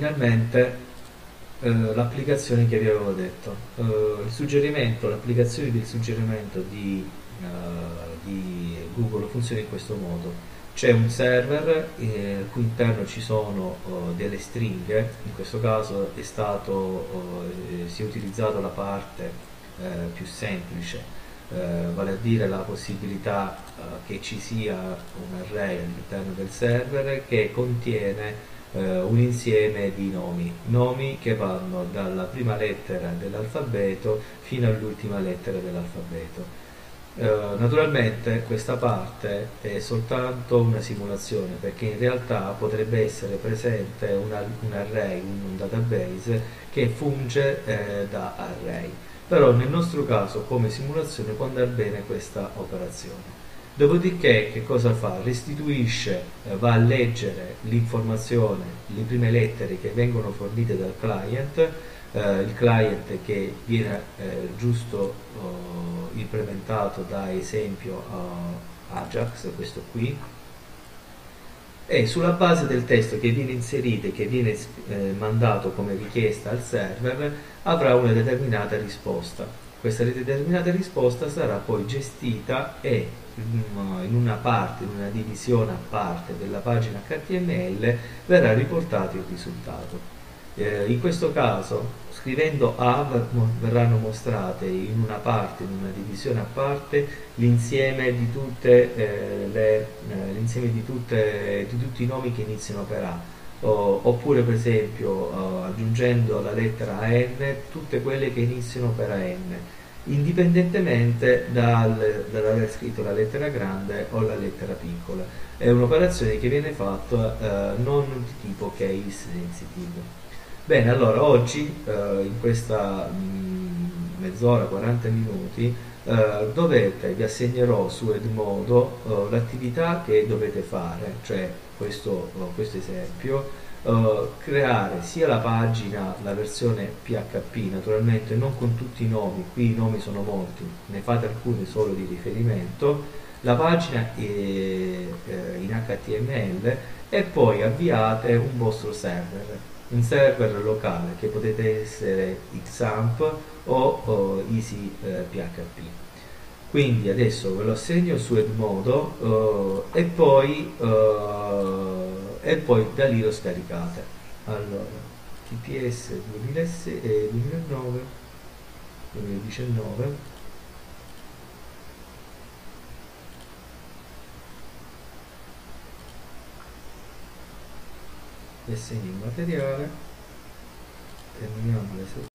finalmente eh, l'applicazione che vi avevo detto. Eh, il suggerimento, l'applicazione del suggerimento di, eh, di, Google funziona in questo modo. C'è un server eh, cui interno ci sono oh, delle stringhe, in questo caso è stato, oh, si è utilizzato la parte più semplice, vale a dire la possibilità che ci sia un array all'interno del server che contiene eh, un insieme di nomi, nomi che vanno dalla prima lettera dell'alfabeto fino all'ultima lettera dell'alfabeto. Eh, naturalmente questa parte è soltanto una simulazione perché in realtà potrebbe essere presente una, un array, un, database che funge eh, da array. Però nel nostro caso come simulazione può andare bene questa operazione Dopodiché che cosa fa? Restituisce, eh, va a leggere l'informazione, le prime lettere che vengono fornite dal client, eh, il client che viene eh, giusto oh, implementato da esempio Ajax, questo qui, e sulla base del testo che viene inserito e che viene eh, mandato come richiesta al server avrà una determinata risposta. Questa determinata risposta sarà poi gestita e in una parte, in una divisione a parte della pagina HTML verrà riportato il risultato. Eh, in questo caso scrivendo A verranno mostrate in una parte, in una divisione a parte, l'insieme di, eh, eh, di, di tutti i nomi che iniziano per A. O, oppure per esempio uh, aggiungendo la lettera N tutte quelle che iniziano per AN indipendentemente dal, dall'aver scritto la lettera grande o la lettera piccola. È un'operazione che viene fatta eh, non di tipo case sensitive. Bene, allora oggi eh, in questa mezz'ora, 40 minuti, eh, dovete, vi assegnerò su Edmodo eh, l'attività che dovete fare, cioè questo, oh, questo esempio, Uh, creare sia la pagina, la versione PHP, naturalmente non con tutti i nomi, qui i nomi sono molti, ne fate alcuni solo di riferimento, la pagina eh, in HTML e poi avviate un vostro server, un server locale che potete essere Xamp o, o Easy eh. Quindi adesso ve lo assegno su Edmodo uh, e poi uh, e poi da lì lo scaricate allora TPS 2006, eh, 2009 2019 e segno immateriale terminiamo le, sue